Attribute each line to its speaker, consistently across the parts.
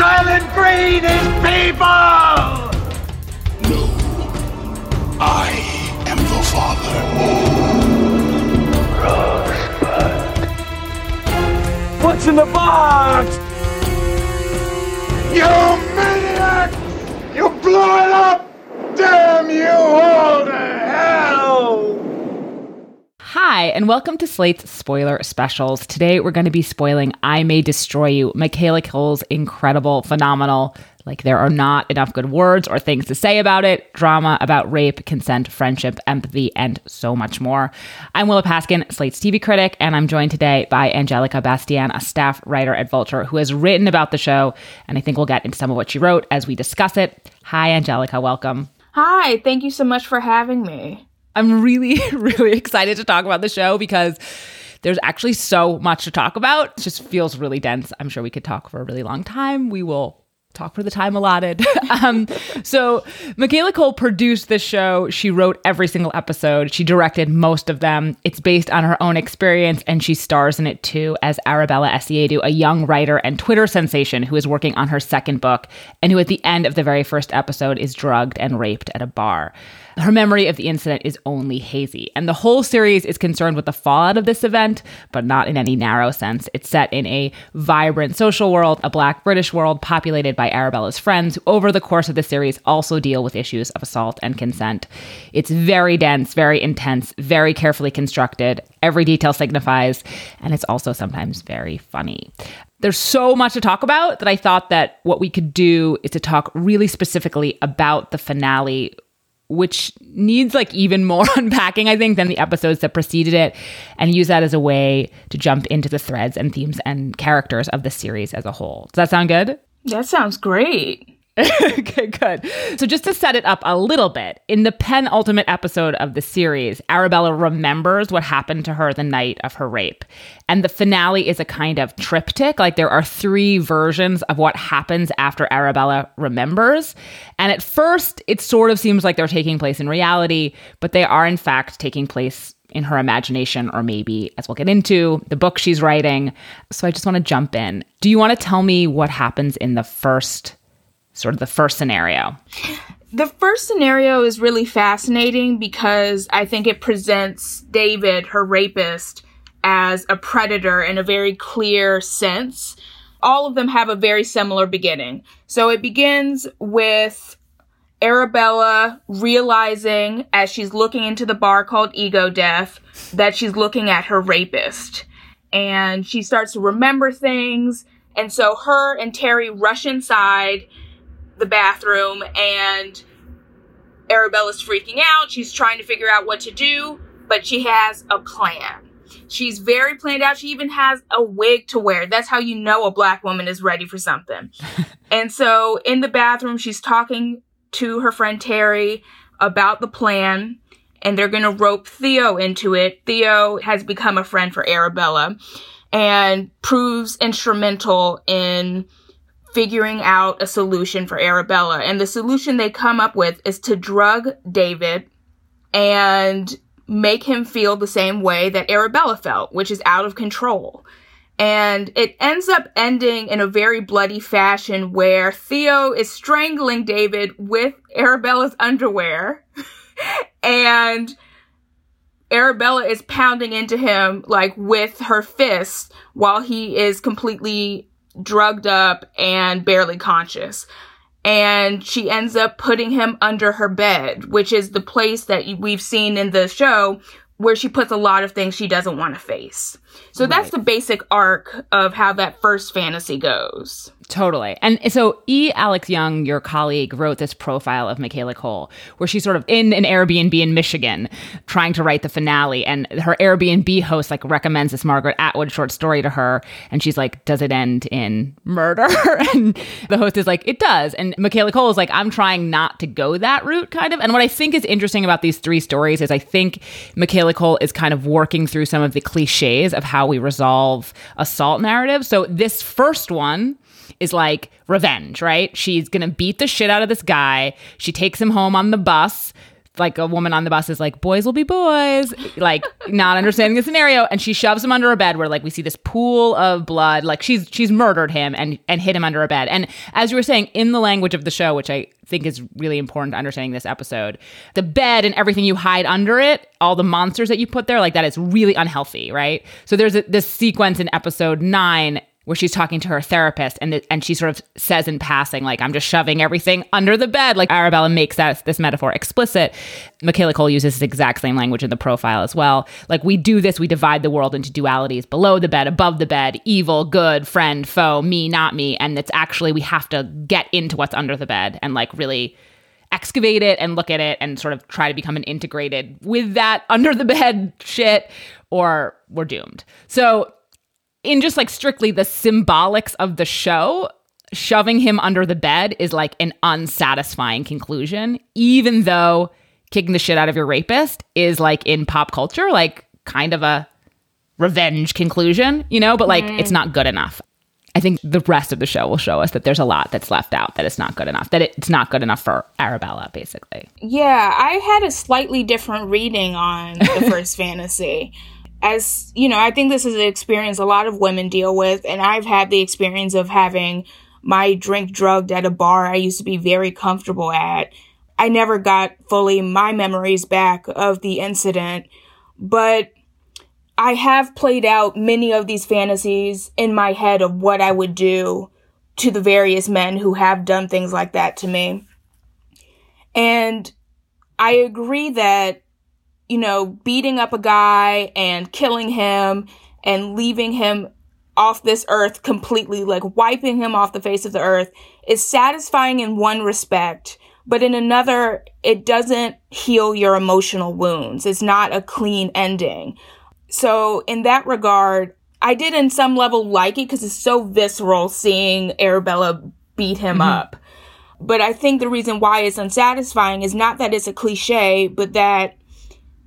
Speaker 1: Soylent Green is people!
Speaker 2: No, I am the father.
Speaker 1: What's in the box? You maniac! You blew it up! Damn you all to hell!
Speaker 3: Hi, and welcome to Slate's spoiler specials. Today we're going to be spoiling I May Destroy You, Michaela Coel's incredible, phenomenal, like there are not enough good words or things to say about it, drama about rape, consent, friendship, empathy, and so much more. I'm Willa Paskin, Slate's TV critic, and I'm joined today by Angelica Bastién, a staff writer at Vulture who has written about the show, and I think we'll get into some of what she wrote as we discuss it. Hi, Angelica, welcome.
Speaker 4: Hi, thank you so much for having me.
Speaker 3: I'm really, really excited to talk about the show because there's actually so much to talk about. It just feels really dense. I'm sure we could talk for a really long time. We will talk for the time allotted. um, so, Michaela Coel produced this show. She wrote every single episode. She directed most of them. It's based on her own experience, and she stars in it too as Arabella Essiedu, a young writer and Twitter sensation who is working on her second book, and who at the end of the very first episode is drugged and raped at a bar. Her memory of the incident is only hazy, and the whole series is concerned with the fallout of this event, but not in any narrow sense. It's set in a vibrant social world, a black British world populated by Arabella's friends, who over the course of the series also deal with issues of assault and consent. It's very dense, very intense, very carefully constructed. Every detail signifies, and it's also sometimes very funny there's so much to talk about that I thought that what we could do is to talk really specifically about the finale which needs like even more unpacking, I think, than the episodes that preceded it, and use that as a way to jump into the threads and themes and characters of the series as a whole. Does that sound good?
Speaker 4: That sounds great.
Speaker 3: okay, good. So, just to set it up a little bit, in the penultimate episode of the series, Arabella remembers what happened to her the night of her rape. And the finale is a kind of triptych. Like, there are three versions of what happens after Arabella remembers. And at first, it sort of seems like they're taking place in reality, but they are, in fact, taking place in her imagination, or maybe, as we'll get into, the book she's writing. So, I just want to jump in. Do you want to tell me what happens in the first? Sort of the first scenario?
Speaker 4: The first scenario is really fascinating because I think it presents David, her rapist, as a predator in a very clear sense. All of them have a very similar beginning. So it begins with Arabella realizing as she's looking into the bar called Ego Death that she's looking at her rapist. And she starts to remember things. And so her and Terry rush inside the bathroom and Arabella's freaking out. She's trying to figure out what to do, but she has a plan. She's very planned out. She even has a wig to wear. That's how you know a black woman is ready for something. and so in the bathroom, she's talking to her friend Terry about the plan and they're going to rope Theo into it. Theo has become a friend for Arabella and proves instrumental in figuring out a solution for Arabella. And the solution they come up with is to drug David and make him feel the same way that Arabella felt, which is out of control. And it ends up ending in a very bloody fashion where Theo is strangling David with Arabella's underwear. and Arabella is pounding into him like with her fist while he is completely drugged up and barely conscious. And she ends up putting him under her bed, which is the place that we've seen in the show where she puts a lot of things she doesn't want to face. So right. that's the basic arc of how that first fantasy goes.
Speaker 3: Totally. And so E. Alex Jung, your colleague, wrote this profile of Michaela Coel, where she's sort of in an Airbnb in Michigan trying to write the finale. And her Airbnb host like recommends this Margaret Atwood short story to her. And she's like, Does it end in murder? and the host is like, It does. And Michaela Coel is like, I'm trying not to go that route, kind of. And what I think is interesting about these three stories is I think Michaela Coel is kind of working through some of the cliches of how we resolve assault narratives. So this first one, is like revenge, right? She's gonna beat the shit out of this guy. She takes him home on the bus. Like a woman on the bus is like, boys will be boys, like not understanding the scenario, and she shoves him under a bed where like we see this pool of blood, like she's she's murdered him and and hit him under a bed. And as you were saying, in the language of the show, which I think is really important to understanding this episode, the bed and everything you hide under it, all the monsters that you put there, like that is really unhealthy, right? So there's a, this sequence in episode nine where she's talking to her therapist and the, and she sort of says in passing like I'm just shoving everything under the bed. Like Arabella makes that this metaphor explicit. Michaela Coel uses the exact same language in the profile as well. Like we do this we divide the world into dualities below the bed above the bed evil good friend foe me not me. And it's actually we have to get into what's under the bed and like really excavate it and look at it and sort of try to become an integrated with that under the bed shit or we're doomed. So in just like strictly the symbolics of the show, shoving him under the bed is like an unsatisfying conclusion, even though kicking the shit out of your rapist is like in pop culture, like kind of a revenge conclusion, you know, but like it's mm-hmm. not good enough. I think the rest of the show will show us that there's a lot that's left out, that it's not good enough, that it's not good enough for Arabella, basically.
Speaker 4: Yeah, I had a slightly different reading on the first fantasy. As you know, I think this is an experience a lot of women deal with, and I've had the experience of having my drink drugged at a bar I used to be very comfortable at. I never got fully my memories back of the incident, but I have played out many of these fantasies in my head of what I would do to the various men who have done things like that to me. And I agree that, you know, beating up a guy and killing him and leaving him off this earth completely, like wiping him off the face of the earth, is satisfying in one respect, but in another, it doesn't heal your emotional wounds. It's not a clean ending. So, in that regard, I did in some level like it because it's so visceral seeing Arabella beat him mm-hmm. up. But I think the reason why it's unsatisfying is not that it's a cliche, but that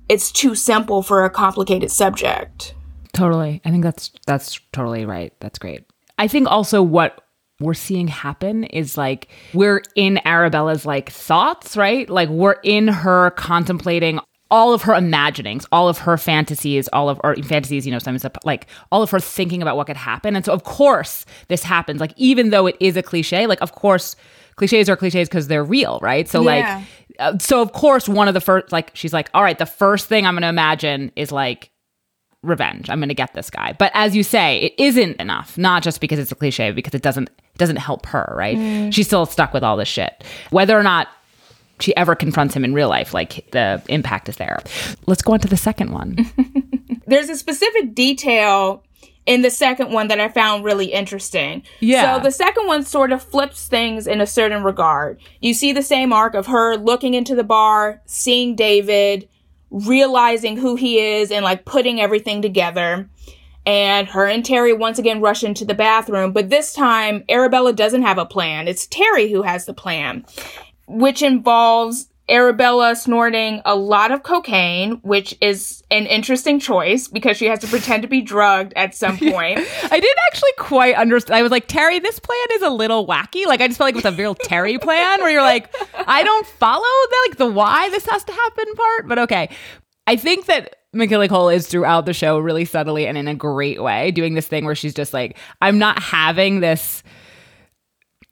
Speaker 4: it's too simple for a complicated subject.
Speaker 3: Totally. I think that's that's totally right. That's great. I think also what we're seeing happen is like we're in Arabella's like thoughts, right? Like we're in her contemplating all of her imaginings, all of her fantasies, all of or fantasies, you know, sometimes like all of her thinking about what could happen. And so of course this happens. Like even though it is a cliche, like of course cliches are cliches because they're real, right? So
Speaker 4: Yeah.
Speaker 3: like uh, so of course one of the first like she's like, all right, the first thing I'm gonna imagine is like revenge. I'm going to get this guy. But as you say, it isn't enough. Not just because it's a cliche, because it doesn't it doesn't help her, right? She's still stuck with all this shit. Whether or not she ever confronts him in real life, like the impact is there. Let's go on to the second one.
Speaker 4: There's a specific detail in the second one that I found really interesting.
Speaker 3: Yeah.
Speaker 4: So the second one sort of flips things in a certain regard. You see the same arc of her looking into the bar, seeing David, realizing who he is and like putting everything together. And her and Terry once again rush into the bathroom, but this time Arabella doesn't have a plan. It's Terry who has the plan, which involves Arabella snorting a lot of cocaine, which is an interesting choice because she has to pretend to be drugged at some point.
Speaker 3: I didn't actually quite understand. I was like, Terry, this plan is a little wacky. Like, I just felt like it was a real Terry plan where you're like, I don't follow the like the why this has to happen part. But okay, I think that Michaela Coel is throughout the show really subtly and in a great way doing this thing where she's just like, I'm not having this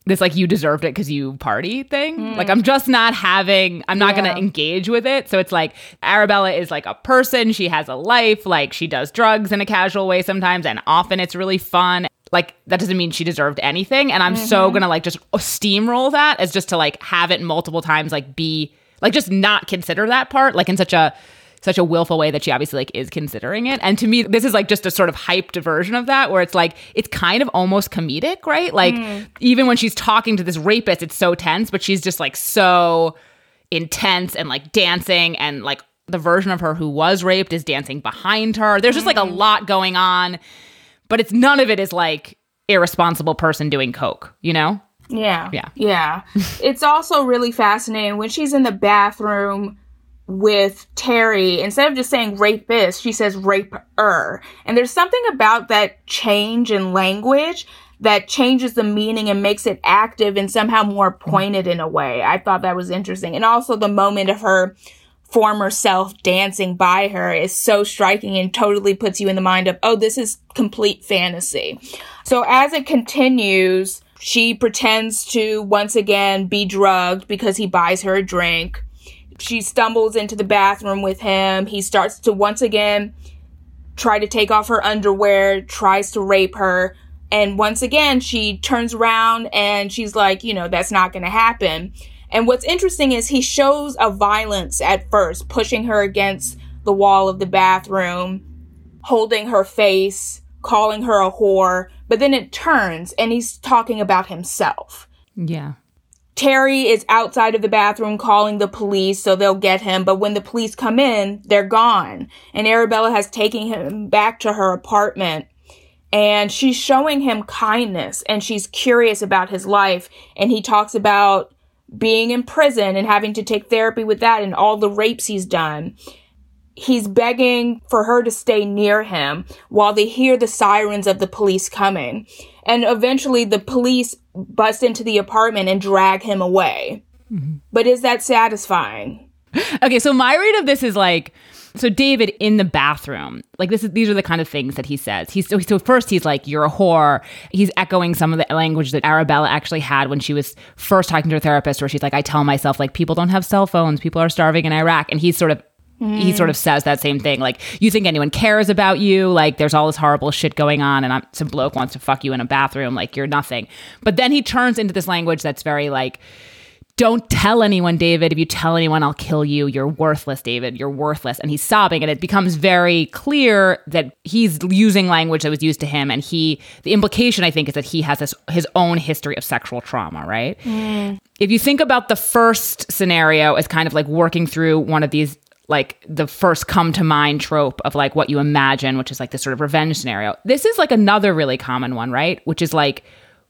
Speaker 3: this like you deserved it because you party thing. Mm. Like I'm just not having I'm not
Speaker 4: Yeah.
Speaker 3: gonna engage with it. So it's like Arabella is like a person, she has a life, like she does drugs in a casual way sometimes, and often it's really fun. Like that doesn't mean she deserved anything. And I'm so mm-hmm. gonna like just steamroll that as just to like have it multiple times, like be like just not consider that part, like in such a such a willful way that she obviously like is considering it. And to me, this is like just a sort of hyped version of that where it's like it's kind of almost comedic, right? Like mm. even when she's talking to this rapist, it's so tense, but she's just like so intense and like dancing and like the version of her who was raped is dancing behind her. There's just like a mm. lot going on, but it's none of it is like irresponsible person doing coke, you know?
Speaker 4: Yeah.
Speaker 3: Yeah.
Speaker 4: Yeah. it's also really fascinating when she's in the bathroom with Terry, instead of just saying rapist, she says raper. And there's something about that change in language that changes the meaning and makes it active and somehow more pointed in a way. I thought that was interesting. And also the moment of her former self dancing by her is so striking and totally puts you in the mind of, oh, this is complete fantasy. So as it continues, she pretends to once again be drugged because he buys her a drink. She stumbles into the bathroom with him. He starts to once again try to take off her underwear, tries to rape her. And once again, she turns around and she's like, you know, that's not going to happen. And what's interesting is he shows a violence at first, pushing her against the wall of the bathroom, holding her face, calling her a whore. But then it turns and he's talking about himself.
Speaker 3: Yeah.
Speaker 4: Terry is outside of the bathroom calling the police so they'll get him, but when the police come in, they're gone. And Arabella has taken him back to her apartment and she's showing him kindness and she's curious about his life. And he talks about being in prison and having to take therapy with that and all the rapes he's done. He's begging for her to stay near him while they hear the sirens of the police coming. And eventually the police bust into the apartment and drag him away. Mm-hmm. But is that satisfying?
Speaker 3: Okay, so my read of this is like so David in the bathroom. Like this is these are the kind of things that he says. He's so, so first he's like you're a whore. He's echoing some of the language that Arabella actually had when she was first talking to her therapist where she's like I tell myself like people don't have cell phones, people are starving in Iraq and he's sort of he sort of says that same thing like you think anyone cares about you like there's all this horrible shit going on and I'm, some bloke wants to fuck you in a bathroom like you're nothing but then he turns into this language that's very like don't tell anyone, David. If you tell anyone, I'll kill you. You're worthless, David. You're worthless. And he's sobbing, and it becomes very clear that he's using language that was used to him. And he, the implication, I think, is that he has this, his own history of sexual trauma, right? Mm. If you think about the first scenario as kind of like working through one of these, like the first come to mind trope of like what you imagine, which is like this sort of revenge scenario, this is like another really common one, right? Which is like,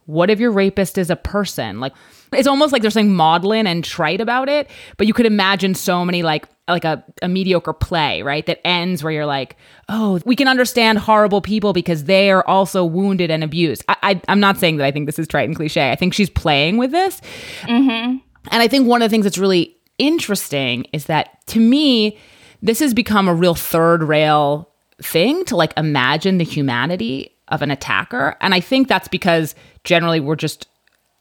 Speaker 3: what if your rapist is a person? Like, it's almost like there's something maudlin and trite about it, but you could imagine so many like like a, a mediocre play, right? That ends where you're like, oh, we can understand horrible people because they are also wounded and abused. I, I I'm not saying that I think this is trite and cliche. I think she's playing with this, mm-hmm. and I think one of the things that's really interesting is that to me, this has become a real third rail thing to like imagine the humanity of an attacker, and I think that's because generally we're just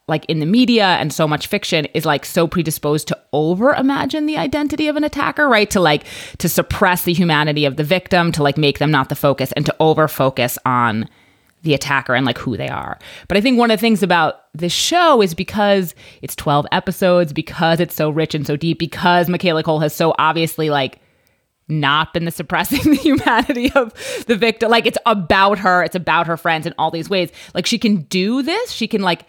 Speaker 3: like in the media and so much fiction is like so predisposed to over imagine the identity of an attacker, right? To like to suppress the humanity of the victim, to like make them not the focus and to over focus on the attacker and like who they are. But I think one of the things about this show is because it's 12 episodes, because it's so rich and so deep, because Michaela Coel has so obviously like not been the suppressing the humanity of the victim. Like it's about her, it's about her friends in all these ways. Like she can do this, she can like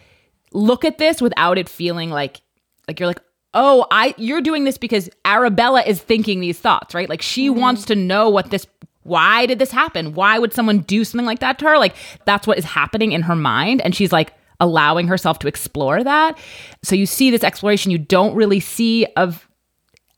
Speaker 3: look at this without it feeling like like you're like oh i you're doing this because arabella is thinking these thoughts right like she mm-hmm. wants to know what this why did this happen? Why would someone do something like that to her? Like that's what is happening in her mind. And she's like allowing herself to explore that. So you see this exploration you don't really see of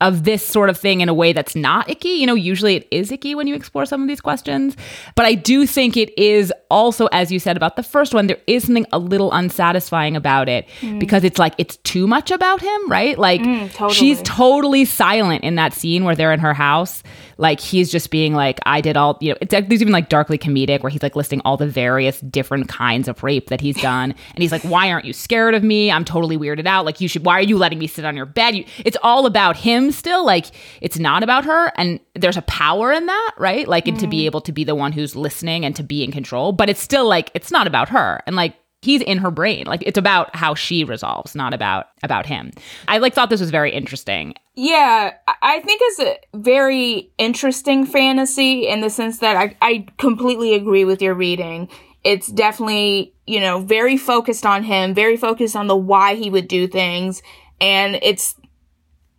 Speaker 3: of this sort of thing in a way that's not icky. You know, usually it is icky when you explore some of these questions. But I do think it is also, as you said about the first one, there is something a little unsatisfying about it mm. because it's like it's too much about him, right? Like mm,
Speaker 4: totally.
Speaker 3: she's totally silent in that scene where they're in her house. Like he's just being like, I did all, you know, it's there's even like darkly comedic where he's like listing all the various different kinds of rape that he's done. and he's like, why aren't you scared of me? I'm totally weirded out. Like you should, why are you letting me sit on your bed? You, it's all about him still. Like it's not about her. And there's a power in that, right? Like, and to be mm. able to be the one who's listening and to be in control, but it's still like, it's not about her. And like, he's in her brain like it's about how she resolves not about about him i like thought this was very interesting
Speaker 4: Yeah, I- I think it's a very interesting fantasy in the sense that I, I completely agree with your reading. It's definitely, you know, very focused on him, very focused on the why he would do things. And it's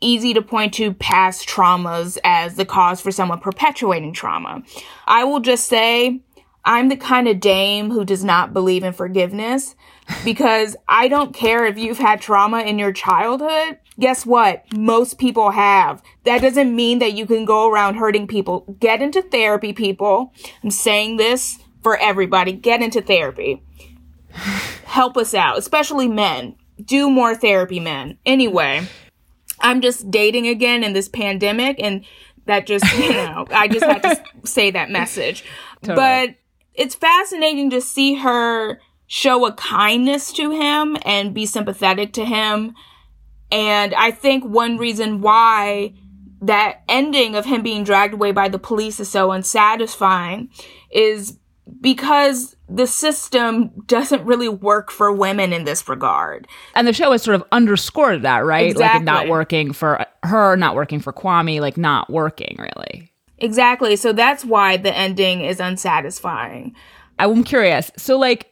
Speaker 4: easy to point to past traumas as the cause for someone perpetuating trauma. I will just say I'm the kind of dame who does not believe in forgiveness because I don't care if you've had trauma in your childhood. Guess what? Most people have. That doesn't mean that you can go around hurting people. Get into therapy, people. I'm saying this for everybody. Get into therapy. Help us out, especially men. Do more therapy, men. Anyway, I'm just dating again in this pandemic and that just, you know, I just had to say that message. But it's fascinating to see her show a kindness to him and be sympathetic to him. And I think one reason why that ending of him being dragged away by the police is so unsatisfying is because the system doesn't really work for women in this regard.
Speaker 3: And the show has sort of underscored that, right? Like not working for her, not working for Kwame, like not working really.
Speaker 4: Exactly. So that's why the ending is unsatisfying.
Speaker 3: I'm curious. So like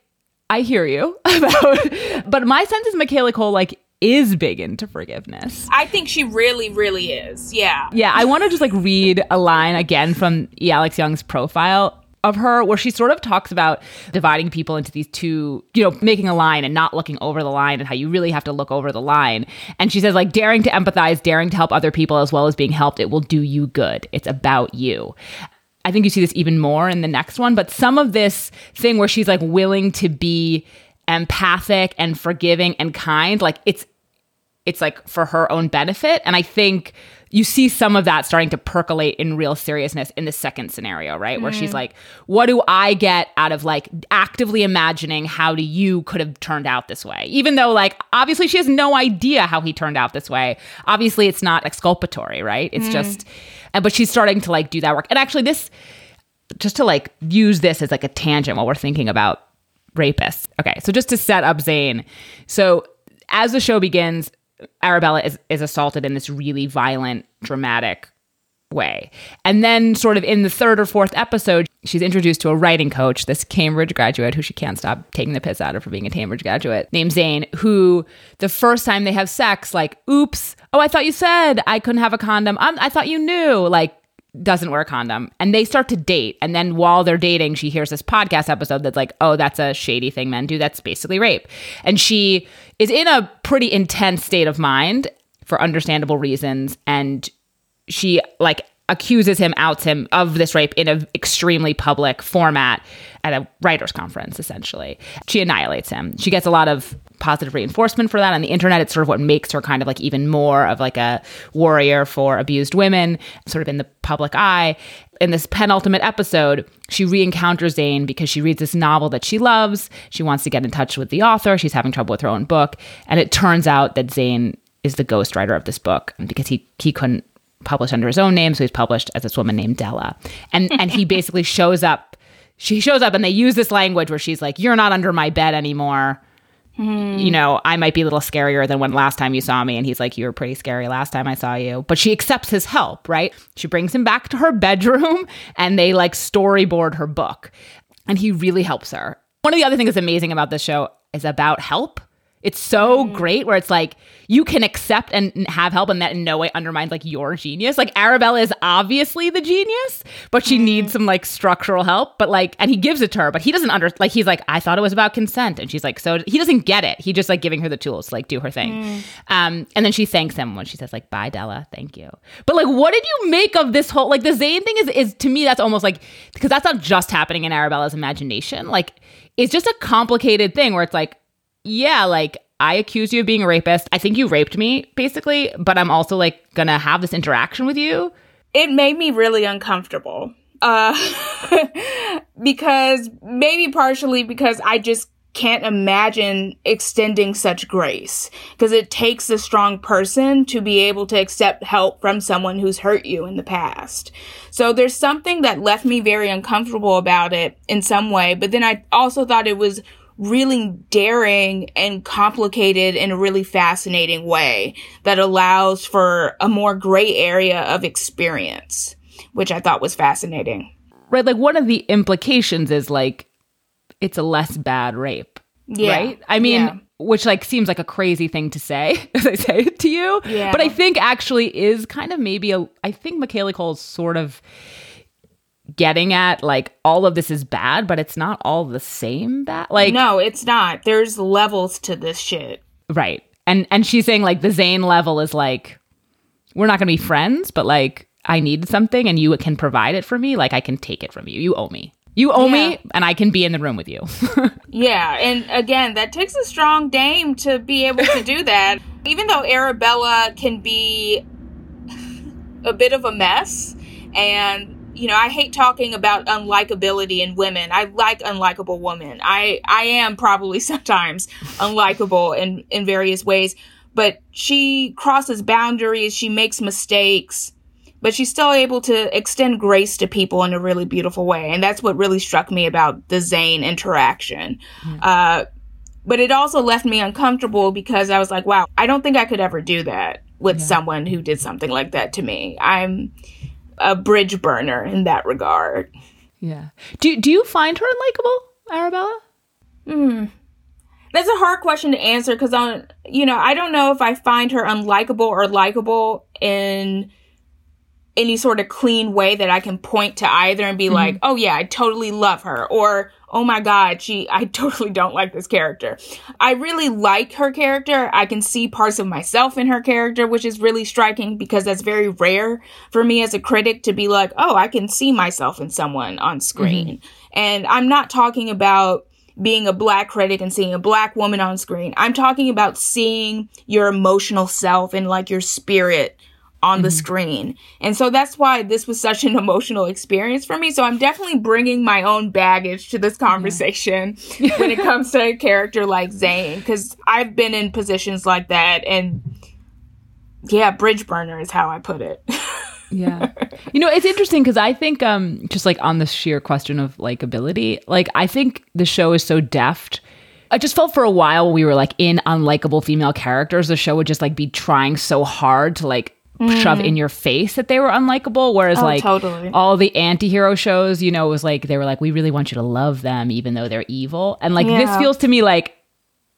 Speaker 3: I hear you about but my sense is Michaela Coel like is big into forgiveness.
Speaker 4: I think she really, really is. Yeah.
Speaker 3: Yeah, I want to just like read a line again from E. Alex Jung's profile of her where she sort of talks about dividing people into these two, you know, making a line and not looking over the line and how you really have to look over the line. And she says like daring to empathize, daring to help other people as well as being helped, it will do you good. It's about you. I think you see this even more in the next one, but some of this thing where she's like willing to be empathic and forgiving and kind, like it's it's like for her own benefit. And I think you see some of that starting to percolate in real seriousness in the second scenario, right? Where she's mm. like, what do I get out of like actively imagining how do you could have turned out this way? Even though, like, obviously she has no idea how he turned out this way. Obviously, it's not exculpatory, right? It's mm. just, and but she's starting to like do that work. And actually, this, just to like use this as like a tangent while we're thinking about rapists. Okay, so just to set up Zane. So as the show begins, Arabella is, is assaulted in this really violent, dramatic way. And then, sort of in the third or fourth episode, she's introduced to a writing coach, this Cambridge graduate who she can't stop taking the piss out of for being a Cambridge graduate, named Zane, who the first time they have sex, like, oops, oh, I thought you said I couldn't have a condom. i I thought you knew. Like, doesn't wear a condom and they start to date and then while they're dating she hears this podcast episode that's like oh that's a shady thing men do that's basically rape and she is in a pretty intense state of mind for understandable reasons and she like accuses him outs him of this rape in an extremely public format at a writers conference essentially. She annihilates him. She gets a lot of positive reinforcement for that on the internet. It's sort of what makes her kind of like even more of like a warrior for abused women sort of in the public eye in this penultimate episode she re-encounters zane because she reads this novel that she loves she wants to get in touch with the author she's having trouble with her own book and it turns out that zane is the ghostwriter of this book because he he couldn't publish under his own name, so he's published as this woman named Della. And and he basically shows up. She shows up, and they use this language where she's like, "You're not under my bed anymore." Mm-hmm. You know, I might be a little scarier than when last time you saw me. And he's like, You were pretty scary last time I saw you. But she accepts his help, right? She brings him back to her bedroom and they like storyboard her book. And he really helps her. One of the other things that's amazing about this show is about help. It's so mm-hmm. great where it's like you can accept and have help, and that in no way undermines like your genius. Like Arabella is obviously the genius, but she mm-hmm. needs some like structural help. But like, and he gives it to her, but he doesn't under like he's like, I thought it was about consent, and she's like, so he doesn't get it. He just like giving her the tools to like do her thing. Mm. Um, and then she thanks him when she says like, bye Della, thank you. But like, what did you make of this whole like the Zane thing is is to me that's almost like because that's not just happening in Arabella's imagination. Like, it's just a complicated thing where it's like yeah, like I accuse you of being a rapist. I think you raped me, basically, but I'm also like gonna have this interaction with you.
Speaker 4: it made me really uncomfortable. Uh, because maybe partially because I just can't imagine extending such grace. Because it takes a strong person to be able to accept help from someone who's hurt you in the past. So there's something that left me very uncomfortable about it in some way, but then I also thought it was really daring and complicated in a really fascinating way that allows for a more gray area of experience, which I thought was fascinating.
Speaker 3: Right. Like one of the implications is like it's a less bad rape.
Speaker 4: Yeah.
Speaker 3: Right. I mean,
Speaker 4: Yeah.
Speaker 3: which like seems like a crazy thing to say as I say it to you.
Speaker 4: Yeah.
Speaker 3: But I think actually is kind of maybe a I think Michaela Coel's sort of getting at like all of this is bad, but it's not all the same bad. Like
Speaker 4: no, it's not. There's levels to this shit.
Speaker 3: Right. And and she's saying like the Zane level is like we're not going to be friends, but like I need something and you can provide it for me, like I can take it from you. You owe me. You owe
Speaker 4: Yeah.
Speaker 3: me and I can be in the room with you.
Speaker 4: Yeah, and again, that takes a strong dame to be able to do that. Even though Arabella can be a bit of a mess, and you know, I hate talking about unlikability in women. I like unlikable women. I I am probably sometimes unlikable in in various ways, but she crosses boundaries. She makes mistakes. But she's still able to extend grace to people in a really beautiful way. And that's what really struck me about the Zane interaction. Uh, but it also left me uncomfortable because I was like, wow, I don't think I could ever do that with someone who did something like that to me. I'm a bridge burner in that regard.
Speaker 3: yeah. Do do you find her unlikable, Arabella? Hmm.
Speaker 4: That's a hard question to answer because on you know I don't know if I find her unlikable or likable in any sort of clean way that I can point to either and be mm-hmm. like, oh yeah, I totally love her, or oh my god, she I totally don't like this character. I really like her character. I can see parts of myself in her character, which is really striking because that's very rare for me as a critic to be like, oh, I can see myself in someone on mm-hmm. screen. And I'm not talking about being a black critic and seeing a black woman on screen. I'm talking about seeing your emotional self and like your spirit on the screen. And so that's why this was such an emotional experience for me. So I'm definitely bringing my own baggage to this conversation when it comes to a character like Zane cuz I've been in positions like that and yeah, bridge burner is how I put it.
Speaker 3: Yeah. you know, it's interesting because I think um just like on the sheer question of likability, like I think the show is so deft. I just felt for a while we were like in unlikable female characters, the show would just like be trying so hard to like shove mm-hmm. in your face that they were unlikable. Whereas
Speaker 4: Oh,
Speaker 3: like
Speaker 4: totally.
Speaker 3: all the anti-hero shows, you know, it was like they were like, we really want you to love them even though they're evil. And like this feels to me like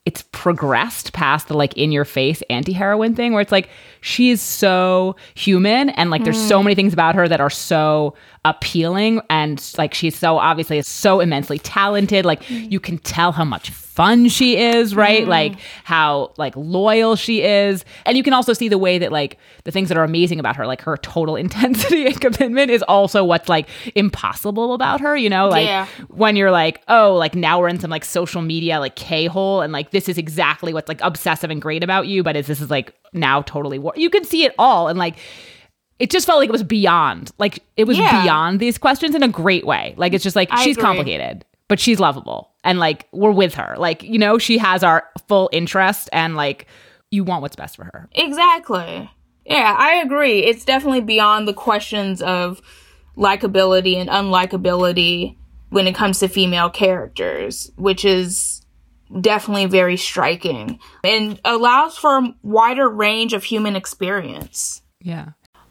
Speaker 3: it's progressed past the like in your face anti-heroine thing where it's like she is so human and like there's so mm. many things about her that are so appealing and like she's so obviously so immensely talented. Like mm-hmm. you can tell how much fun she is right? Like how like loyal she is. And you can also see the way that like the things that are amazing about her like her total intensity and commitment is also what's like impossible about her you know? Like
Speaker 4: Yeah.
Speaker 3: when you're like, oh, like now we're in some like social media like K hole, and like this is exactly what's like obsessive and great about you, but is this is like now totally war- you can see it all, and like it just felt like it was beyond, like it was
Speaker 4: Yeah.
Speaker 3: beyond these questions in a great way. Like it's just like
Speaker 4: I
Speaker 3: she's
Speaker 4: agree.
Speaker 3: complicated, but she's lovable, and like we're with her, like you know she has our full interest, and like you want what's best for her.
Speaker 4: Exactly. Yeah, I agree. It's definitely beyond the questions of likability and unlikability when it comes to female characters, which is definitely very striking and allows for a wider range of human experience.
Speaker 3: Yeah.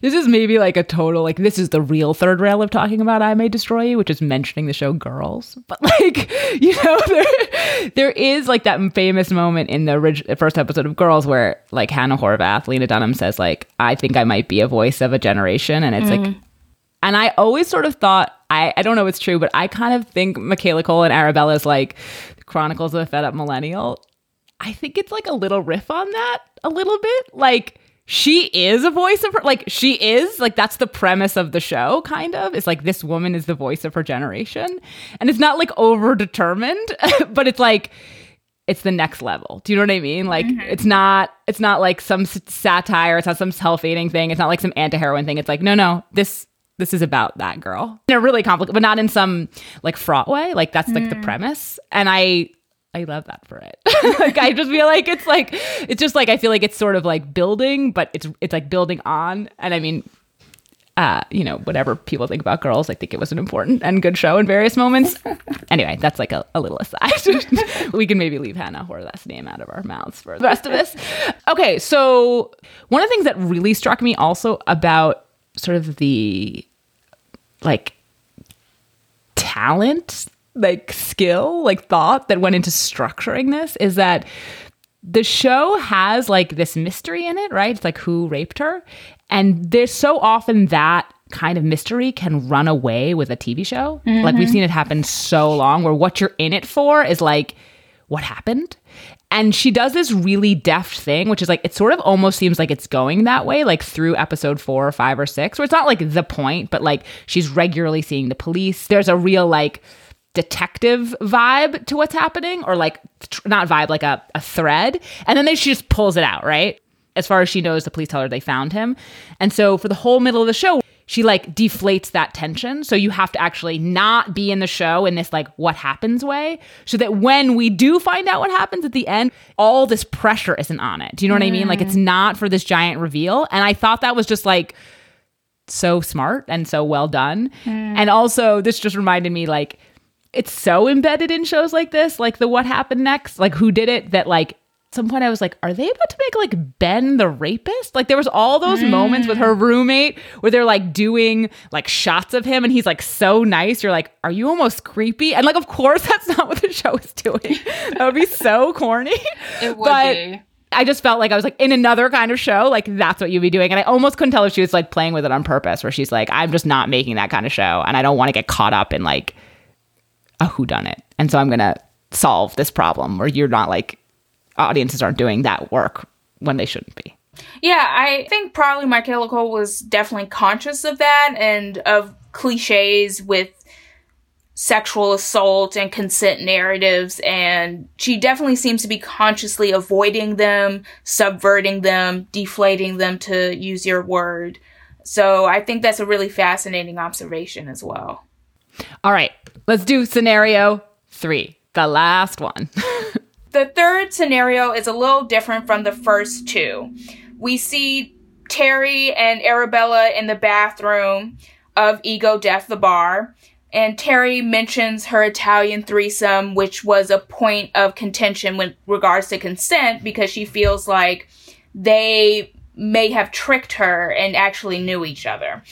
Speaker 3: This is maybe like a total like this is the real third rail of talking about I May Destroy You, which is mentioning the show Girls. But like, you know, there there is like that famous moment in the orig- first episode of Girls where like Hannah Horvath, Lena Dunham says like, I think I might be a voice of a generation, and it's like mm. and I always sort of thought, I, I don't know if it's true, but I kind of think Michaela Coel and Arabella's like Chronicles of a Fed Up Millennial. I think it's like a little riff on that a little bit. Like she is a voice of her, like she is, like that's the premise of the show, kind of. It's like this woman is the voice of her generation. And it's not like over determined, but it's like, it's the next level. Do you know what I mean? Like mm-hmm. it's not it's not like some satire, it's not some self-hating thing, it's not like some anti-heroine thing. It's like no, no, this this is about that girl. In a really complicated, but not in some like fraught way. Like that's like the mm. premise. And I I love that for it. like I just feel like it's like it's just like I feel like it's sort of like building, but it's it's like building on. And I mean, uh, you know, whatever people think about girls, I think it was an important and good show in various moments. anyway, that's like a, a little aside. we can maybe leave Hannah Horvath's name out of our mouths for the rest of this. Okay, so one of the things that really struck me also about sort of the like talent, like skill, like thought that went into structuring this is that the show has like this mystery in it, right? It's like who raped her. And there's so often that kind of mystery can run away with a TV show. Like we've seen it happen so long where what you're in it for is like what happened. And she does this really deft thing, which is like, it sort of almost seems like it's going that way, like through episode four or five or six, where it's not like the point, but like she's regularly seeing the police. There's a real like detective vibe to what's happening, or like, tr- not vibe, like a, a thread. And then they, she just pulls it out, right? As far as she knows, the police tell her they found him. And so for the whole middle of the show, she like deflates that tension. So you have to actually not be in the show in this like what happens way. So that when we do find out what happens at the end, all this pressure isn't on it. Do you know what I mean? Like it's mm. not for this giant reveal. And I thought that was just like so smart and so well done. Mm. And also this just reminded me like it's so embedded in shows like this, like the what happened next, like who did it that like at some point I was like, are they about to make like Ben the rapist? Like there was all those moments with her roommate where they're like doing like shots of him and he's like so nice. You're like, are you almost creepy? And like, of course that's not what the show is doing. that would be so corny.
Speaker 4: It would
Speaker 3: But
Speaker 4: be.
Speaker 3: I just felt like I was like in another kind of show, like that's what you'd be doing. And I almost couldn't tell if she was like playing with it on purpose, where she's like, I'm just not making that kind of show and I don't want to get caught up in like a whodunit. And so I'm gonna solve this problem where you're not like audiences aren't doing that work when they shouldn't be.
Speaker 4: Yeah, I think probably Michaela Coel was definitely conscious of that and of cliches with sexual assault and consent narratives and she definitely seems to be consciously avoiding them, subverting them, deflating them to use your word. So I think that's a really fascinating observation as well.
Speaker 3: All right, let's do scenario three, the last one.
Speaker 4: The third scenario is a little different from the first two. We see Terry and Arabella in the bathroom of Ego Death the Bar, and Terry mentions her Italian threesome, which was a point of contention with regards to consent because she feels like they may have tricked her and actually knew each other.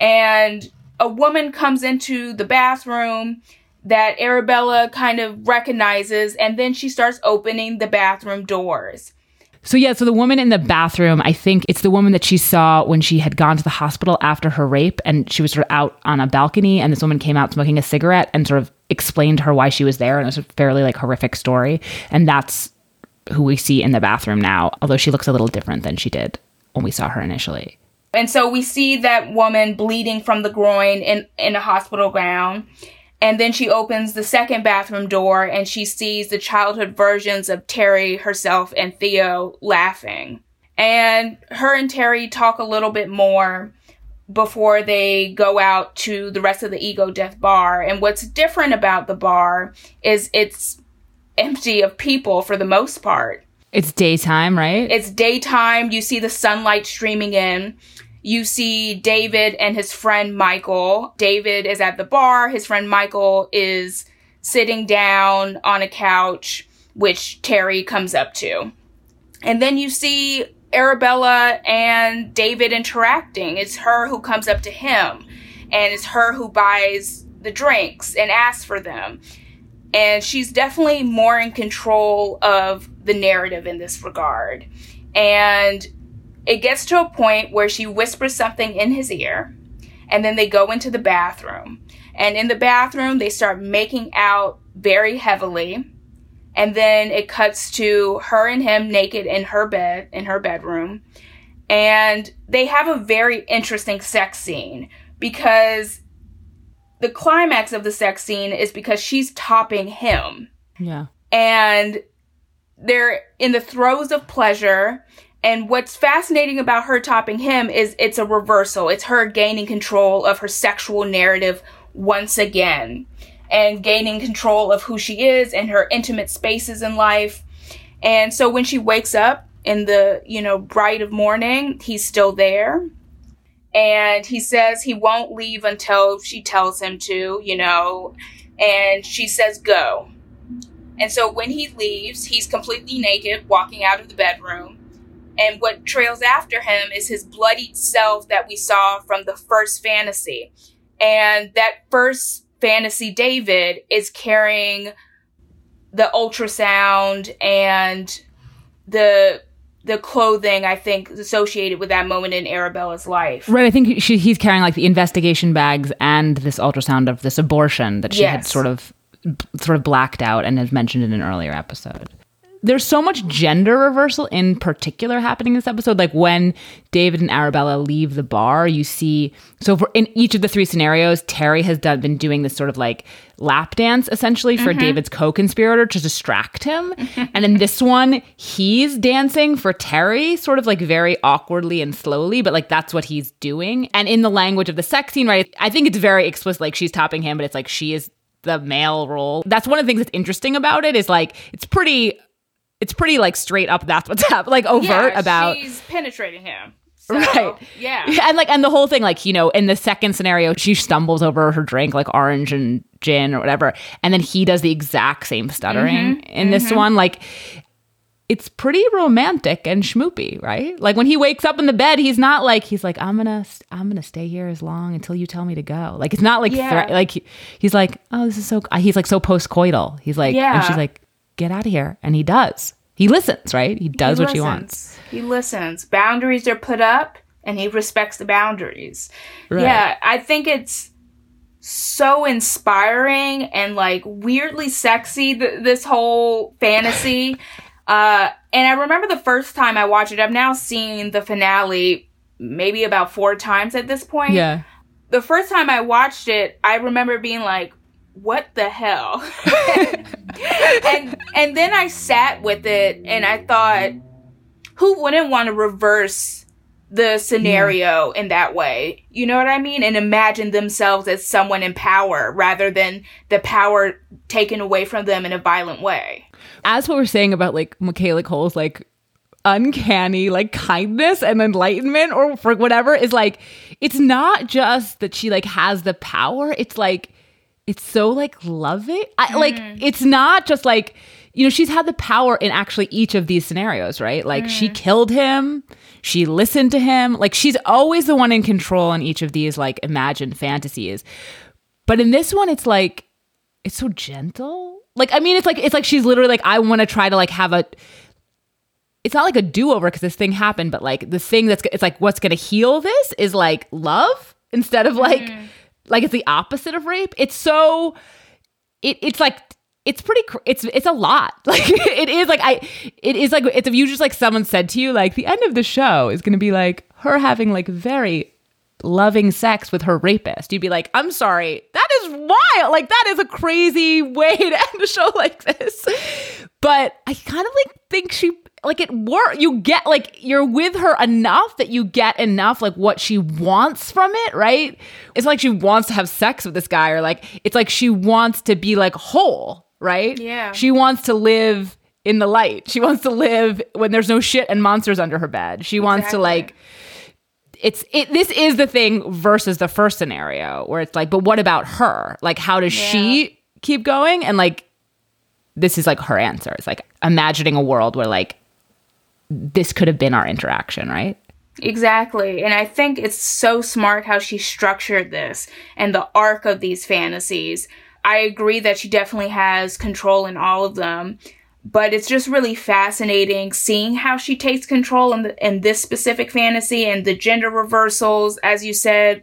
Speaker 4: And a woman comes into the bathroom that Arabella kind of recognizes, and then she starts opening the bathroom doors.
Speaker 3: So yeah, so the woman in the bathroom, I think it's the woman that she saw when she had gone to the hospital after her rape and she was sort of out on a balcony and this woman came out smoking a cigarette and sort of explained to her why she was there and it was a fairly like horrific story and that's who we see in the bathroom now, although she looks a little different than she did when we saw her initially.
Speaker 4: And so we see that woman bleeding from the groin in, in a hospital gown. And then she opens the second bathroom door and she sees the childhood versions of Terry, herself, and Theo laughing. And her and Terry talk a little bit more before they go out to the rest of the Ego Death bar. And what's different about the bar is it's empty of people for the most part.
Speaker 3: It's daytime, right?
Speaker 4: It's daytime. You see the sunlight streaming in. You see David and his friend Michael. David is at the bar. His friend Michael is sitting down on a couch, which Terry comes up to. And then you see Arabella and David interacting. It's her who comes up to him, and it's her who buys the drinks and asks for them. And she's definitely more in control of the narrative in this regard. And it gets to a point where she whispers something in his ear, and then they go into the bathroom. And in the bathroom, they start making out very heavily. And then it cuts to her and him naked in her bed, in her bedroom. And they have a very interesting sex scene because the climax of the sex scene is because she's topping him.
Speaker 3: Yeah.
Speaker 4: And they're in the throes of pleasure. And what's fascinating about her topping him is it's a reversal. It's her gaining control of her sexual narrative once again and gaining control of who she is and her intimate spaces in life. And so when she wakes up in the, you know, bright of morning, he's still there. And he says he won't leave until she tells him to, you know, and she says go. And so when he leaves, he's completely naked, walking out of the bedroom. And what trails after him is his bloodied self that we saw from the first fantasy. And that first fantasy David is carrying the ultrasound and the the clothing I think associated with that moment in Arabella's life.
Speaker 3: Right. I think she, he's carrying like the investigation bags and this ultrasound of this abortion that she had sort of sort of blacked out and has mentioned in an earlier episode. There's so much gender reversal in particular happening in this episode. Like when David and Arabella leave the bar, you see. So for in each of the three scenarios, Terry has done been doing this sort of like lap dance essentially for mm-hmm. David's co-conspirator to distract him. and in this one, he's dancing for Terry, sort of like very awkwardly and slowly, but like that's what he's doing. And in the language of the sex scene, right? I think it's very explicit. Like she's topping him, but it's like she is the male role. That's one of the things that's interesting about it is like it's pretty it's pretty like straight up that's what's happening like overt
Speaker 4: Yeah,
Speaker 3: about
Speaker 4: she's penetrating him. So,
Speaker 3: right
Speaker 4: Yeah.
Speaker 3: and like and the whole thing like you know in the second scenario she stumbles over her drink like orange and gin or whatever and then he does the exact same stuttering
Speaker 4: Mm-hmm,
Speaker 3: in this one like it's pretty romantic and schmoopy, right? Like when he wakes up in the bed, he's not like he's like I'm gonna I'm gonna stay here as long until you tell me to go. Like it's not like
Speaker 4: Yeah.
Speaker 3: thre- like he- he's like oh this is so he's like so postcoital. He's like
Speaker 4: yeah.
Speaker 3: and she's like get out of here, and he does. He listens, right? He does
Speaker 4: He
Speaker 3: what she
Speaker 4: listens.
Speaker 3: wants.
Speaker 4: He listens. Boundaries are put up and he respects the boundaries.
Speaker 3: Right.
Speaker 4: Yeah, I think it's so inspiring and like weirdly sexy th- this whole fantasy. uh and I remember the first time I watched it. I've now seen the finale maybe about 4 times at this point.
Speaker 3: Yeah.
Speaker 4: The first time I watched it, I remember being like what the hell? and and then I sat with it and I thought who wouldn't want to reverse the scenario in that way? You know what I mean? And imagine themselves as someone in power rather than the power taken away from them in a violent way.
Speaker 3: As what we're saying about like Michaela Coel's like uncanny like kindness and enlightenment or for whatever is like it's not just that she like has the power. It's like it's so like loving I, like mm-hmm. it's not just like you know she's had the power in actually each of these scenarios right? Like she mm-hmm. killed him. She listened to him. Like she's always the one in control in each of these like imagined fantasies. But in this one it's like it's so gentle. Like I mean, it's like it's like she's literally like I want to try to like have a. It's not like a do over because this thing happened, but like the thing that's it's like what's gonna heal this is like love instead of like mm-hmm. like it's the opposite of rape. It's so it it's like it's pretty cr- it's it's a lot like it is like i it is like it's if you just like someone said to you like the end of the show is gonna be like her having like very loving sex with her rapist. You'd be like i'm sorry that is wild. Like that is a crazy way to end a show like this. But i kind of like think she like it work you get like you're with her enough that you get enough like what she wants from it right? It's like she wants to have sex with this guy or like it's like she wants to be like whole right?
Speaker 4: Yeah.
Speaker 3: she wants to live in the light. She wants to live when there's no shit and monsters under her bed. She wants to like it's it this is the thing versus the first scenario where it's like but what about her like how does she keep going and like this is like her answer it's like imagining a world where like this could have been our interaction, right?
Speaker 4: Exactly. And I think it's so smart how she structured this and the arc of these fantasies. I agree that she definitely has control in all of them, but it's just really fascinating seeing how she takes control in, the, in this specific fantasy and the gender reversals, as you said.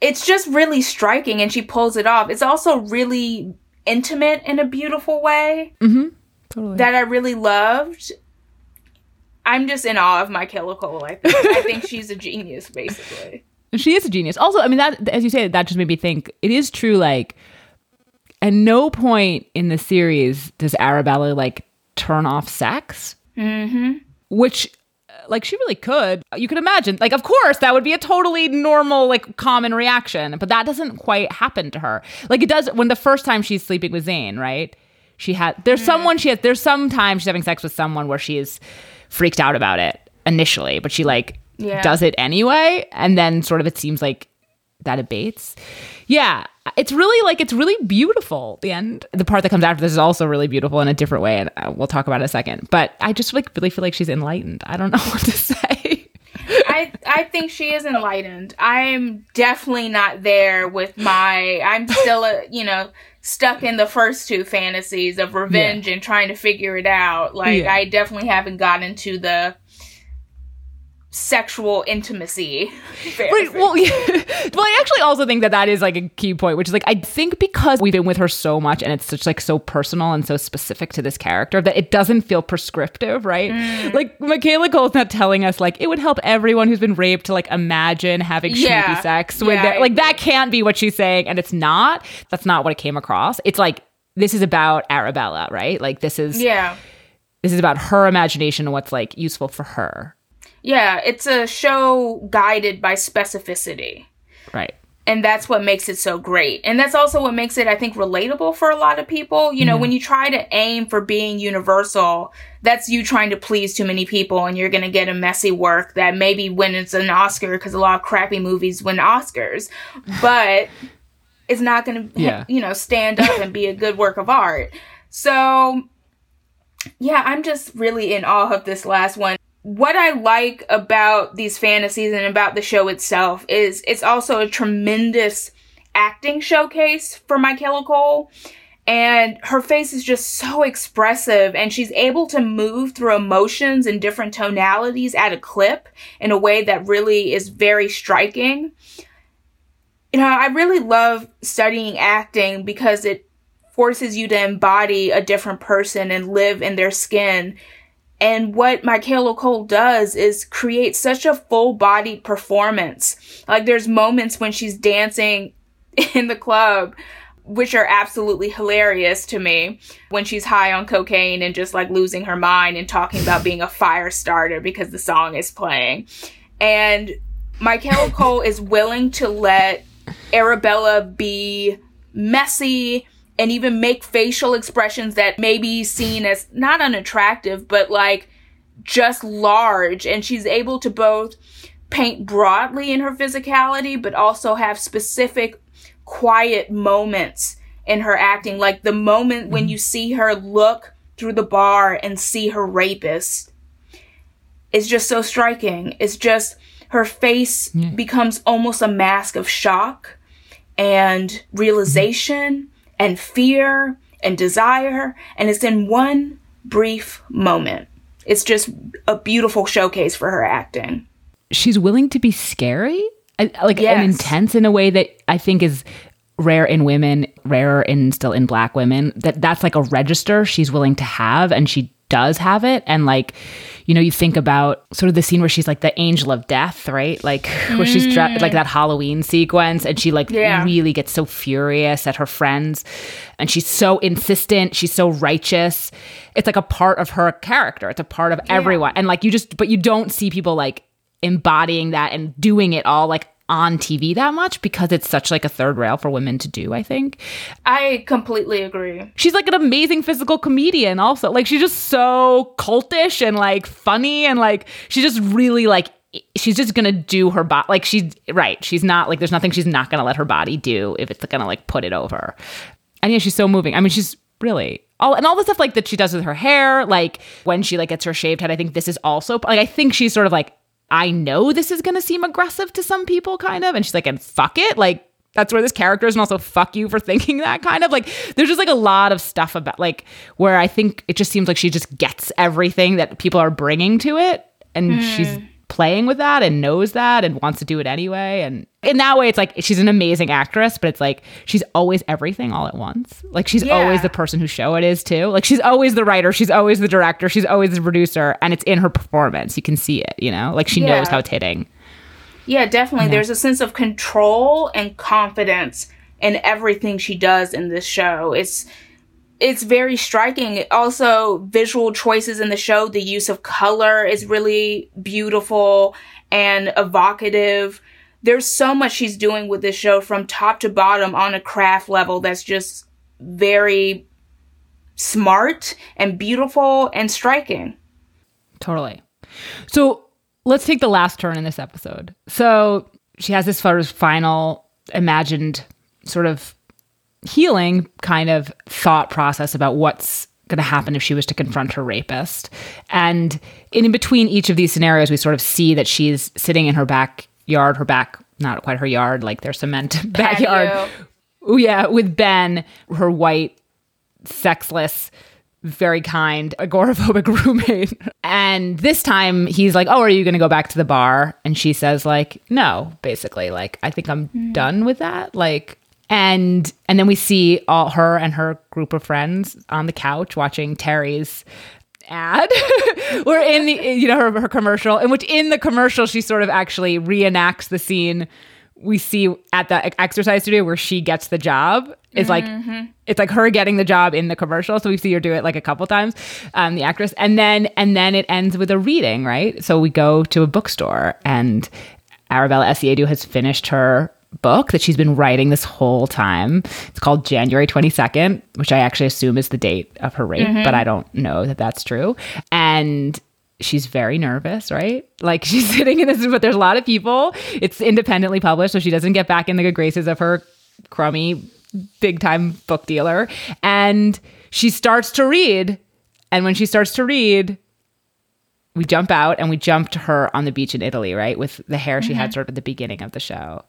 Speaker 4: It's just really striking and she pulls it off. It's also really intimate in a beautiful way
Speaker 3: Mm-hmm. Totally.
Speaker 4: that I really loved. I'm just in awe of my Cole. I think. I think she's a genius, basically.
Speaker 3: She is a genius. Also, I mean that as you say, that just made me think it is true. Like, at no point in the series does Arabella like turn off sex,
Speaker 4: Mm-hmm.
Speaker 3: which uh, like she really could. You could imagine, like, of course, that would be a totally normal, like, common reaction, but that doesn't quite happen to her. Like, it does when the first time she's sleeping with Zain, right? She had there's someone she has there's some time she's having sex with someone where she is freaked out about it initially, but she like
Speaker 4: Yeah.
Speaker 3: does it anyway, and then sort of it seems like that abates. Yeah, it's really like it's really beautiful. The end, the part that comes after this is also really beautiful in a different way, and uh, we'll talk about it in a second. But I just like really feel like she's enlightened. I don't know what to say.
Speaker 4: I I think she is enlightened. I'm definitely not there with my. I'm still a you know stuck in the first two fantasies of revenge and trying to figure it out. Like
Speaker 3: Yeah.
Speaker 4: I definitely haven't gotten to the sexual intimacy.
Speaker 3: Right, well, yeah. well, I actually also think that that is like a key point, which is like I think because we've been with her so much and it's such like so personal and so specific to this character that it doesn't feel prescriptive, right?
Speaker 4: Mm.
Speaker 3: Like Michaela Coel's not telling us like it would help everyone who's been raped to like imagine having
Speaker 4: Yeah.
Speaker 3: sex with
Speaker 4: Yeah,
Speaker 3: their like that can't be what she's saying, and it's not. That's not what it came across. It's like this is about Arabella, right? Like this is
Speaker 4: yeah.
Speaker 3: this is about her imagination and what's like useful for her,
Speaker 4: Yeah, it's a show guided by specificity.
Speaker 3: right?
Speaker 4: and that's what makes it so great and that's also what makes it i think relatable for a lot of people you know when mm-hmm. you try to aim for being universal that's you trying to please too many people and you're going to get a messy work that maybe wins an oscar because a lot of crappy movies win oscars but it's not going to
Speaker 3: Yeah.
Speaker 4: you know stand up and be a good work of art so yeah i'm just really in awe of this last one what I like about these fantasies and about the show itself is it's also a tremendous acting showcase for Michaela Coel. And her face is just so expressive, and she's able to move through emotions and different tonalities at a clip in a way that really is very striking. You know, I really love studying acting because it forces you to embody a different person and live in their skin and what Michaela Coel does is create such a full bodied performance. Like there's moments when she's dancing in the club, which are absolutely hilarious to me when she's high on cocaine and just like losing her mind and talking about being a fire starter because the song is playing. And Michaela Coel is willing to let Arabella be messy and even make facial expressions that may be seen as not unattractive, but like just large. And she's able to both paint broadly in her physicality, but also have specific quiet moments in her acting. Like the moment when you see her look through the bar and see her rapist is just so striking. It's just her face becomes almost a mask of shock and realization and fear and desire. And it's in one brief moment. It's just a beautiful showcase for her acting.
Speaker 3: she's willing to be scary, I- like and intense in a way that I think is rare in women, rarer in still in black women. That that's like a register she's willing to have, and she does have it. And like, you know, you think about sort of the scene where she's like the angel of death, right? Like where she's dre- like that Halloween sequence, and she like
Speaker 4: Yeah.
Speaker 3: really gets so furious at her friends, and she's so insistent. She's so righteous. It's like a part of her character. It's a part of everyone, and like you just, but you don't see people like embodying that and doing it all like on TV that much because it's such like a third rail for women to do, I think.
Speaker 4: I completely agree.
Speaker 3: She's like an amazing physical comedian also. Like she's just so cultish and like funny and like she's just really like she's just gonna do her body like she's right she's not like there's nothing she's not gonna let her body do if it's gonna like put it over and yeah she's so moving i mean she's really all and all the stuff like that she does with her hair, like when she like gets her shaved head. I think this is also like I think she's sort of like I know this is gonna seem aggressive to some people, kind of, and she's like, and fuck it, like that's where this character is and also fuck you for thinking that kind of. Like there's just like a lot of stuff about like where i think it just seems like she just gets everything that people are bringing to it. And she's hmm. Playing with that and knows that and wants to do it anyway. And in that way it's like she's an amazing actress but it's like she's always everything all at once. Like she's
Speaker 4: Yeah.
Speaker 3: always the person whose show it is too. Like she's always the writer she's always the director she's always the producer and it's in her performance. You can see it you know? Like she knows how it's hitting.
Speaker 4: Yeah, definitely. There's a sense of control and confidence in everything she does in this show. It's it's very striking. Also, visual choices in the show, the use of color is really beautiful and evocative. There's so much she's doing with this show from top to bottom on a craft level that's just very smart and beautiful and striking.
Speaker 3: Totally. So let's take the last turn in this episode. So she has this final imagined sort of healing kind of thought process about what's going to happen if she was to confront her rapist. And in between each of these scenarios, we sort of see that she's sitting in her backyard, her back, not quite her yard, like their cement backyard. Oh, yeah, with Ben, her white, sexless, very kind, agoraphobic roommate. And this time he's like, Oh, are you going to go back to the bar? And she says, like, no, basically, like, I think I'm hmm. done with that. Like, and and then we see all her and her group of friends on the couch watching Terry's ad. We're in the you know her, her commercial in which in the commercial she sort of actually reenacts the scene we see at the exercise studio where she gets the job. It's like it's like her getting the job in the commercial. So we see her do it like a couple times um the actress. And then and then it ends with a reading right? So we go to a bookstore and arabella Essiedu has finished her book that she's been writing this whole time it's called january 22nd which i actually assume is the date of her rape but mm-hmm. i don't know that that's true and she's very nervous, right? Like she's sitting in this, but there's a lot of people. It's independently published, so she doesn't get back in the good graces of her crummy, big time book dealer. And she starts to read. And when she starts to read, we jump out and we jump to her on the beach in Italy, right? With the hair she had mm-hmm. sort of at the beginning of the show.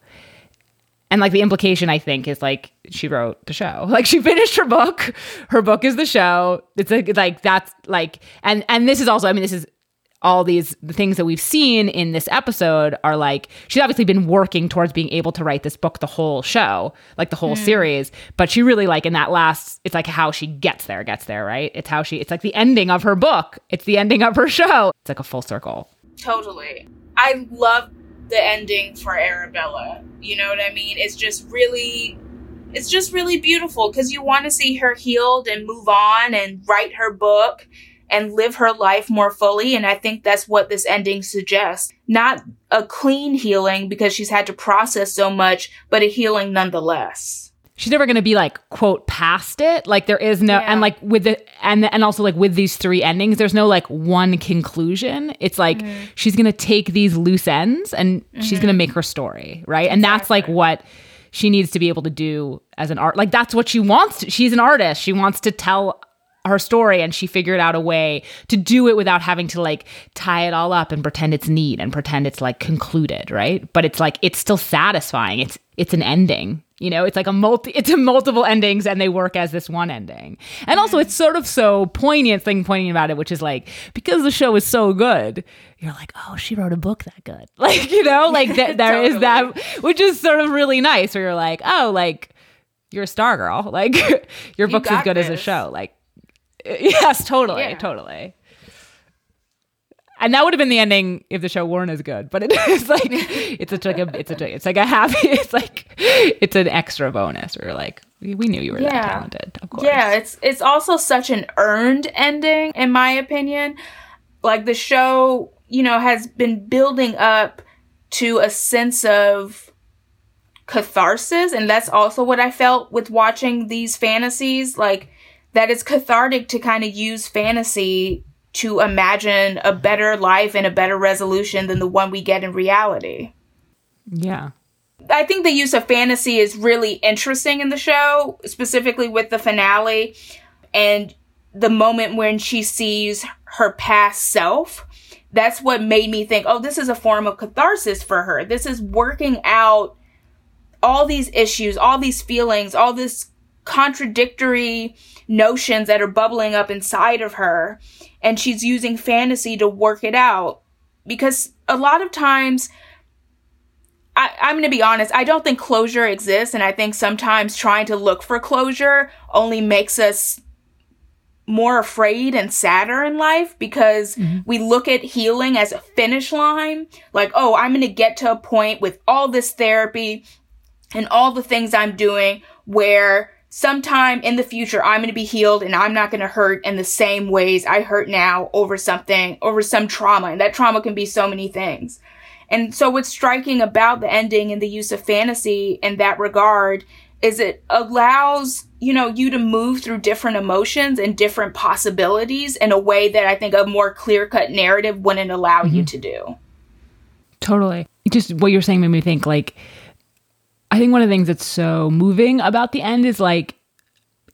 Speaker 3: And like the implication, I think, is like she wrote the show. Like she finished her book. Her book is the show. It's like like that's like and and this is also. I mean, this is all these the things that we've seen in this episode are like she's obviously been working towards being able to write this book the whole show like the whole hmm. series but she really like in that last it's like how she gets there gets there right it's how she it's like the ending of her book it's the ending of her show it's like a full circle
Speaker 4: Totally. I love the ending for Arabella. You know what I mean? It's just really it's just really beautiful because you want to see her healed and move on and write her book and live her life more fully and I think that's what this ending suggests. Not a clean healing because she's had to process so much, but a healing nonetheless.
Speaker 3: She's never going to be like quote past it. Like there is no
Speaker 4: Yeah.
Speaker 3: and like with the and and also like with these three endings there's no like one conclusion. It's like
Speaker 4: Mm-hmm.
Speaker 3: she's going to take these loose ends and she's going to make her story right? And that's like what she needs to be able to do as an art like that's what she wants to, she's an artist. She wants to tell her story and she figured out a way to do it without having to like tie it all up and pretend it's neat and pretend it's like concluded right? But it's like it's still satisfying. It's it's an ending you know it's like a multi it's a multiple endings and they work as this one ending. And also it's sort of so poignant thing poignant about it which is like because the show is so good you're like oh she wrote a book that good. Like you know like th- there is that which is sort of really nice where you're like oh like you're a star girl like your book's as good as a show. Like yes totally
Speaker 4: Yeah.
Speaker 3: totally and that would have been the ending if the show weren't as good but it is like it's a, like a it's a it's like a happy it's like it's an extra bonus. You're like we, we knew you were that talented of course.
Speaker 4: Yeah, it's it's also such an earned ending in my opinion. Like the show, you know, has been building up to a sense of catharsis and that's also what I felt with watching these fantasies. Like that it's cathartic to kind of use fantasy to imagine a better life and a better resolution than the one we get in reality.
Speaker 3: yeah
Speaker 4: I think the use of fantasy is really interesting in the show, specifically with the finale. And the moment when she sees her past self, that's what made me think, oh, this is a form of catharsis for her. This is working out all these issues, all these feelings, all this contradictory notions that are bubbling up inside of her. And she's using fantasy to work it out. Because a lot of times, I, I'm going to be honest, I don't think closure exists. And I think sometimes trying to look for closure only makes us more afraid and sadder in life because mm-hmm. we look at healing as a finish line. Like, oh, I'm going to get to a point with all this therapy and all the things I'm doing where sometime in the future I'm going to be healed and I'm not going to hurt in the same ways I hurt now over something, over some trauma. And that trauma can be so many things. And so what's striking about the ending and the use of fantasy in that regard is it allows, you know, you to move through different emotions and different possibilities in a way that I think a more clear-cut narrative wouldn't allow mm-hmm. you to do.
Speaker 3: Totally. Just what you're saying made me think like I think one of the things that's so moving about the end is like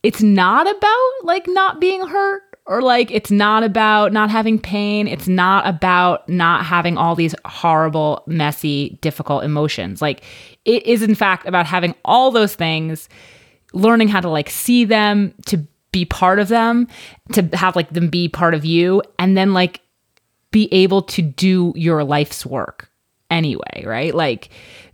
Speaker 3: it's not about like not being hurt or like it's not about not having pain. It's not about not having all these horrible, messy, difficult emotions. Like it is in fact about having all those things, learning how to like see them, to be part of them, to have like them be part of you, and then like be able to do your life's work anyway, right? Like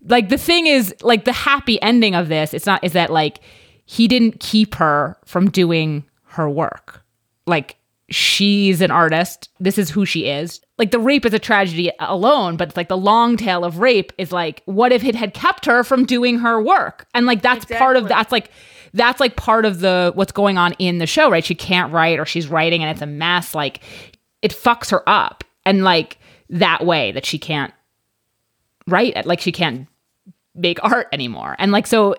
Speaker 3: like the thing is like the happy ending of this it's not is that like he didn't keep her from doing her work. Like she's an artist. This is who she is. Like the rape is a tragedy alone but it's like the long tail of rape is like what if it had kept her from doing her work? And like that's exactly. part of that's like that's like part of the what's going on in the show right? She can't write or she's writing and it's a mess. Like it fucks her up. And like that way that she can't write like she can't make art anymore. And like, so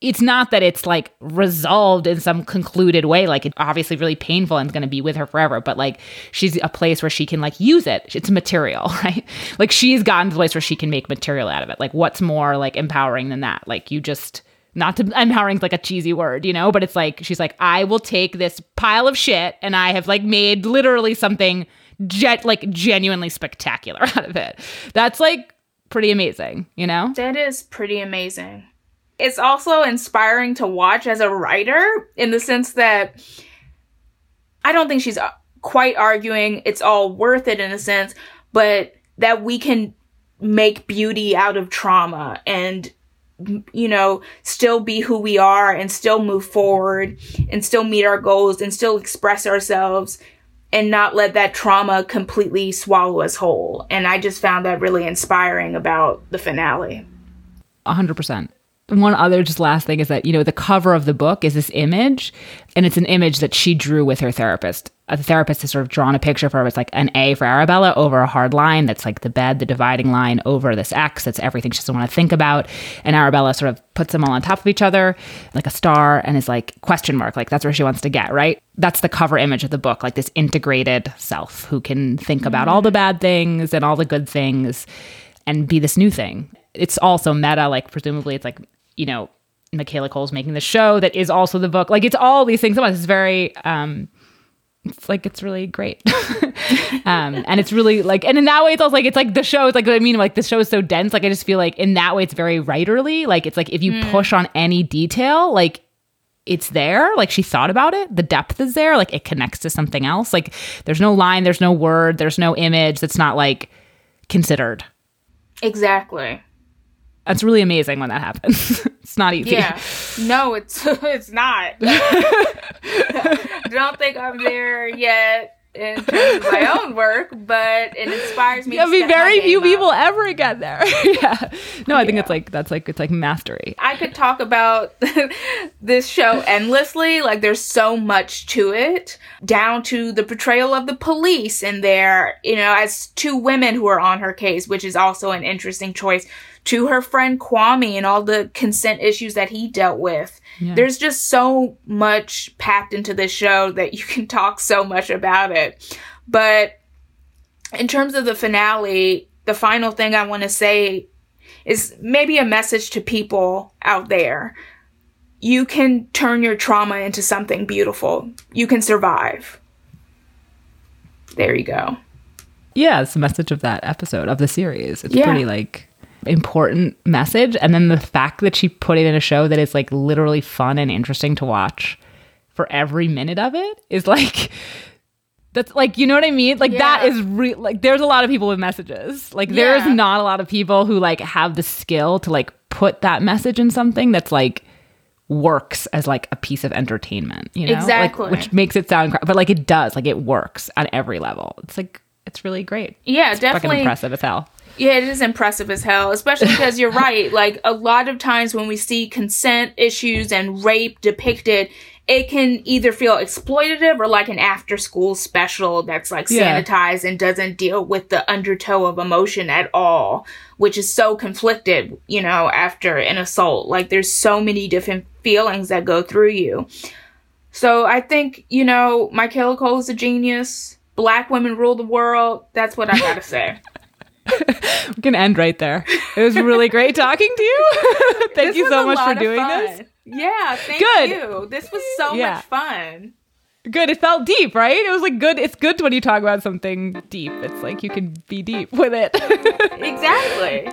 Speaker 3: it's not that it's like resolved in some concluded way. Like, it's obviously really painful and going to be with her forever, but like, she's a place where she can like use it. It's material, right? Like, she's gotten to the place where she can make material out of it. Like, what's more like empowering than that? Like, you just, not to empowering like a cheesy word, you know, but it's like, she's like, I will take this pile of shit and I have like made literally something jet like genuinely spectacular out of it. That's like pretty amazing, you know?
Speaker 4: That is pretty amazing. It's also inspiring to watch as a writer in the sense that I don't think she's uh, quite arguing it's all worth it in a sense, but that we can make beauty out of trauma and you know, still be who we are and still move forward and still meet our goals and still express ourselves and not let that trauma completely swallow us whole. And I just found that really inspiring about the finale.
Speaker 3: 100%. One other just last thing is that, you know, the cover of the book is this image, and it's an image that she drew with her therapist. Uh, the therapist has sort of drawn a picture for her. It's like an A for Arabella over a hard line that's like the bed, the dividing line over this X. That's everything she doesn't want to think about. And Arabella sort of puts them all on top of each other, like a star, and is like question mark. Like that's where she wants to get, right? That's the cover image of the book, like this integrated self who can think about all the mm-hmm. bad things and all the good things and be this new thing it's also meta like presumably it's like you know, Michaela Coel's making the show that is also the book. Like it's all these things. It's very um it's like it's really great. um and it's really like and in that way it's also like it's like the show is like what I mean like the show is so dense. Like I just feel like in that way it's very writerly. Like it's like if you mm. push on any detail, like it's there like she thought about it the depth is there like it connects to something else like there's no line there's no word there's no image that's not like considered
Speaker 4: exactly
Speaker 3: it's really amazing when that happens. it's not easy.
Speaker 4: Yeah. No, it's it's not. I don't think I'm there yet in terms of my own work, but it inspires me.
Speaker 3: I mean, very few people ever get there. yeah. No, I think yeah. it's like that's like it's like mastery.
Speaker 4: I could talk about this show endlessly. Like, there's so much to it, down to the portrayal of the police in there. You know, as two women who are on her case, which is also an interesting choice to her friend Kwame and all the consent issues that he dealt with. Yeah. There's just so much packed into this show that you can talk so much about it. But in terms of the finale, the final thing I want to say is maybe a message to people out there. you can turn your trauma into something beautiful. You can survive. There you go.
Speaker 3: Yeah, it's the message of that episode of the series. It's
Speaker 4: Yeah.
Speaker 3: pretty like important message. And then the fact that she put it in a show that is like literally fun and interesting to watch for every minute of it is like that's like you know what I mean? Like that
Speaker 4: Yeah.
Speaker 3: is re- like there's a lot of people with messages. Like there's not a lot of people who like have the skill to like put that message in something that's like works as like a piece of entertainment, you know? Like,
Speaker 4: Exactly.
Speaker 3: which makes it sound but like it does. Like it works on every level. It's like it's really great.
Speaker 4: Yeah,
Speaker 3: Fucking
Speaker 4: definitely.
Speaker 3: impressive as hell.
Speaker 4: Yeah, it is impressive as hell, especially because you're right. Like a lot of times when we see consent issues and rape depicted, it can either feel exploitative or like an after school special that's like
Speaker 3: Yeah.
Speaker 4: sanitized and doesn't deal with the undertow of emotion at all, which is so conflicted, you know, after an assault. Like there's so many different feelings that go through you. So I think, you know, Michaela Coel is a genius. Black women rule the world. That's what I gotta say.
Speaker 3: We can end right there. It was really great talking to you. Thank
Speaker 4: This
Speaker 3: you so much for doing this.
Speaker 4: Yeah, thank
Speaker 3: Good.
Speaker 4: you. This was so
Speaker 3: Yeah.
Speaker 4: much fun.
Speaker 3: Good. It felt deep, right? It was like good. It's good when you talk about something deep. It's like you can be deep with it.
Speaker 4: Exactly.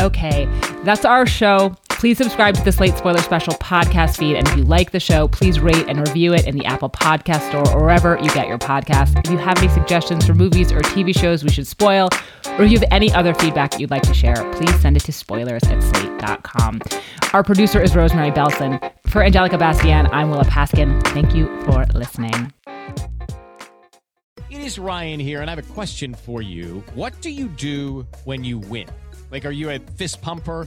Speaker 3: okay, that's our show. Please subscribe to the Slate Spoiler Special podcast feed. And if you like the show, please rate and review it in the Apple Podcast Store or wherever you get your podcasts. If you have any suggestions for movies or TV shows we should spoil, or if you have any other feedback you'd like to share, please send it to spoilers at slate.com. Our producer is Rosemary Belson. For Angelica Bastién, I'm Willa Paskin. Thank you for listening.
Speaker 5: It is Ryan here, and I have a question for you. What do you do when you win? Like, are you a fist pumper?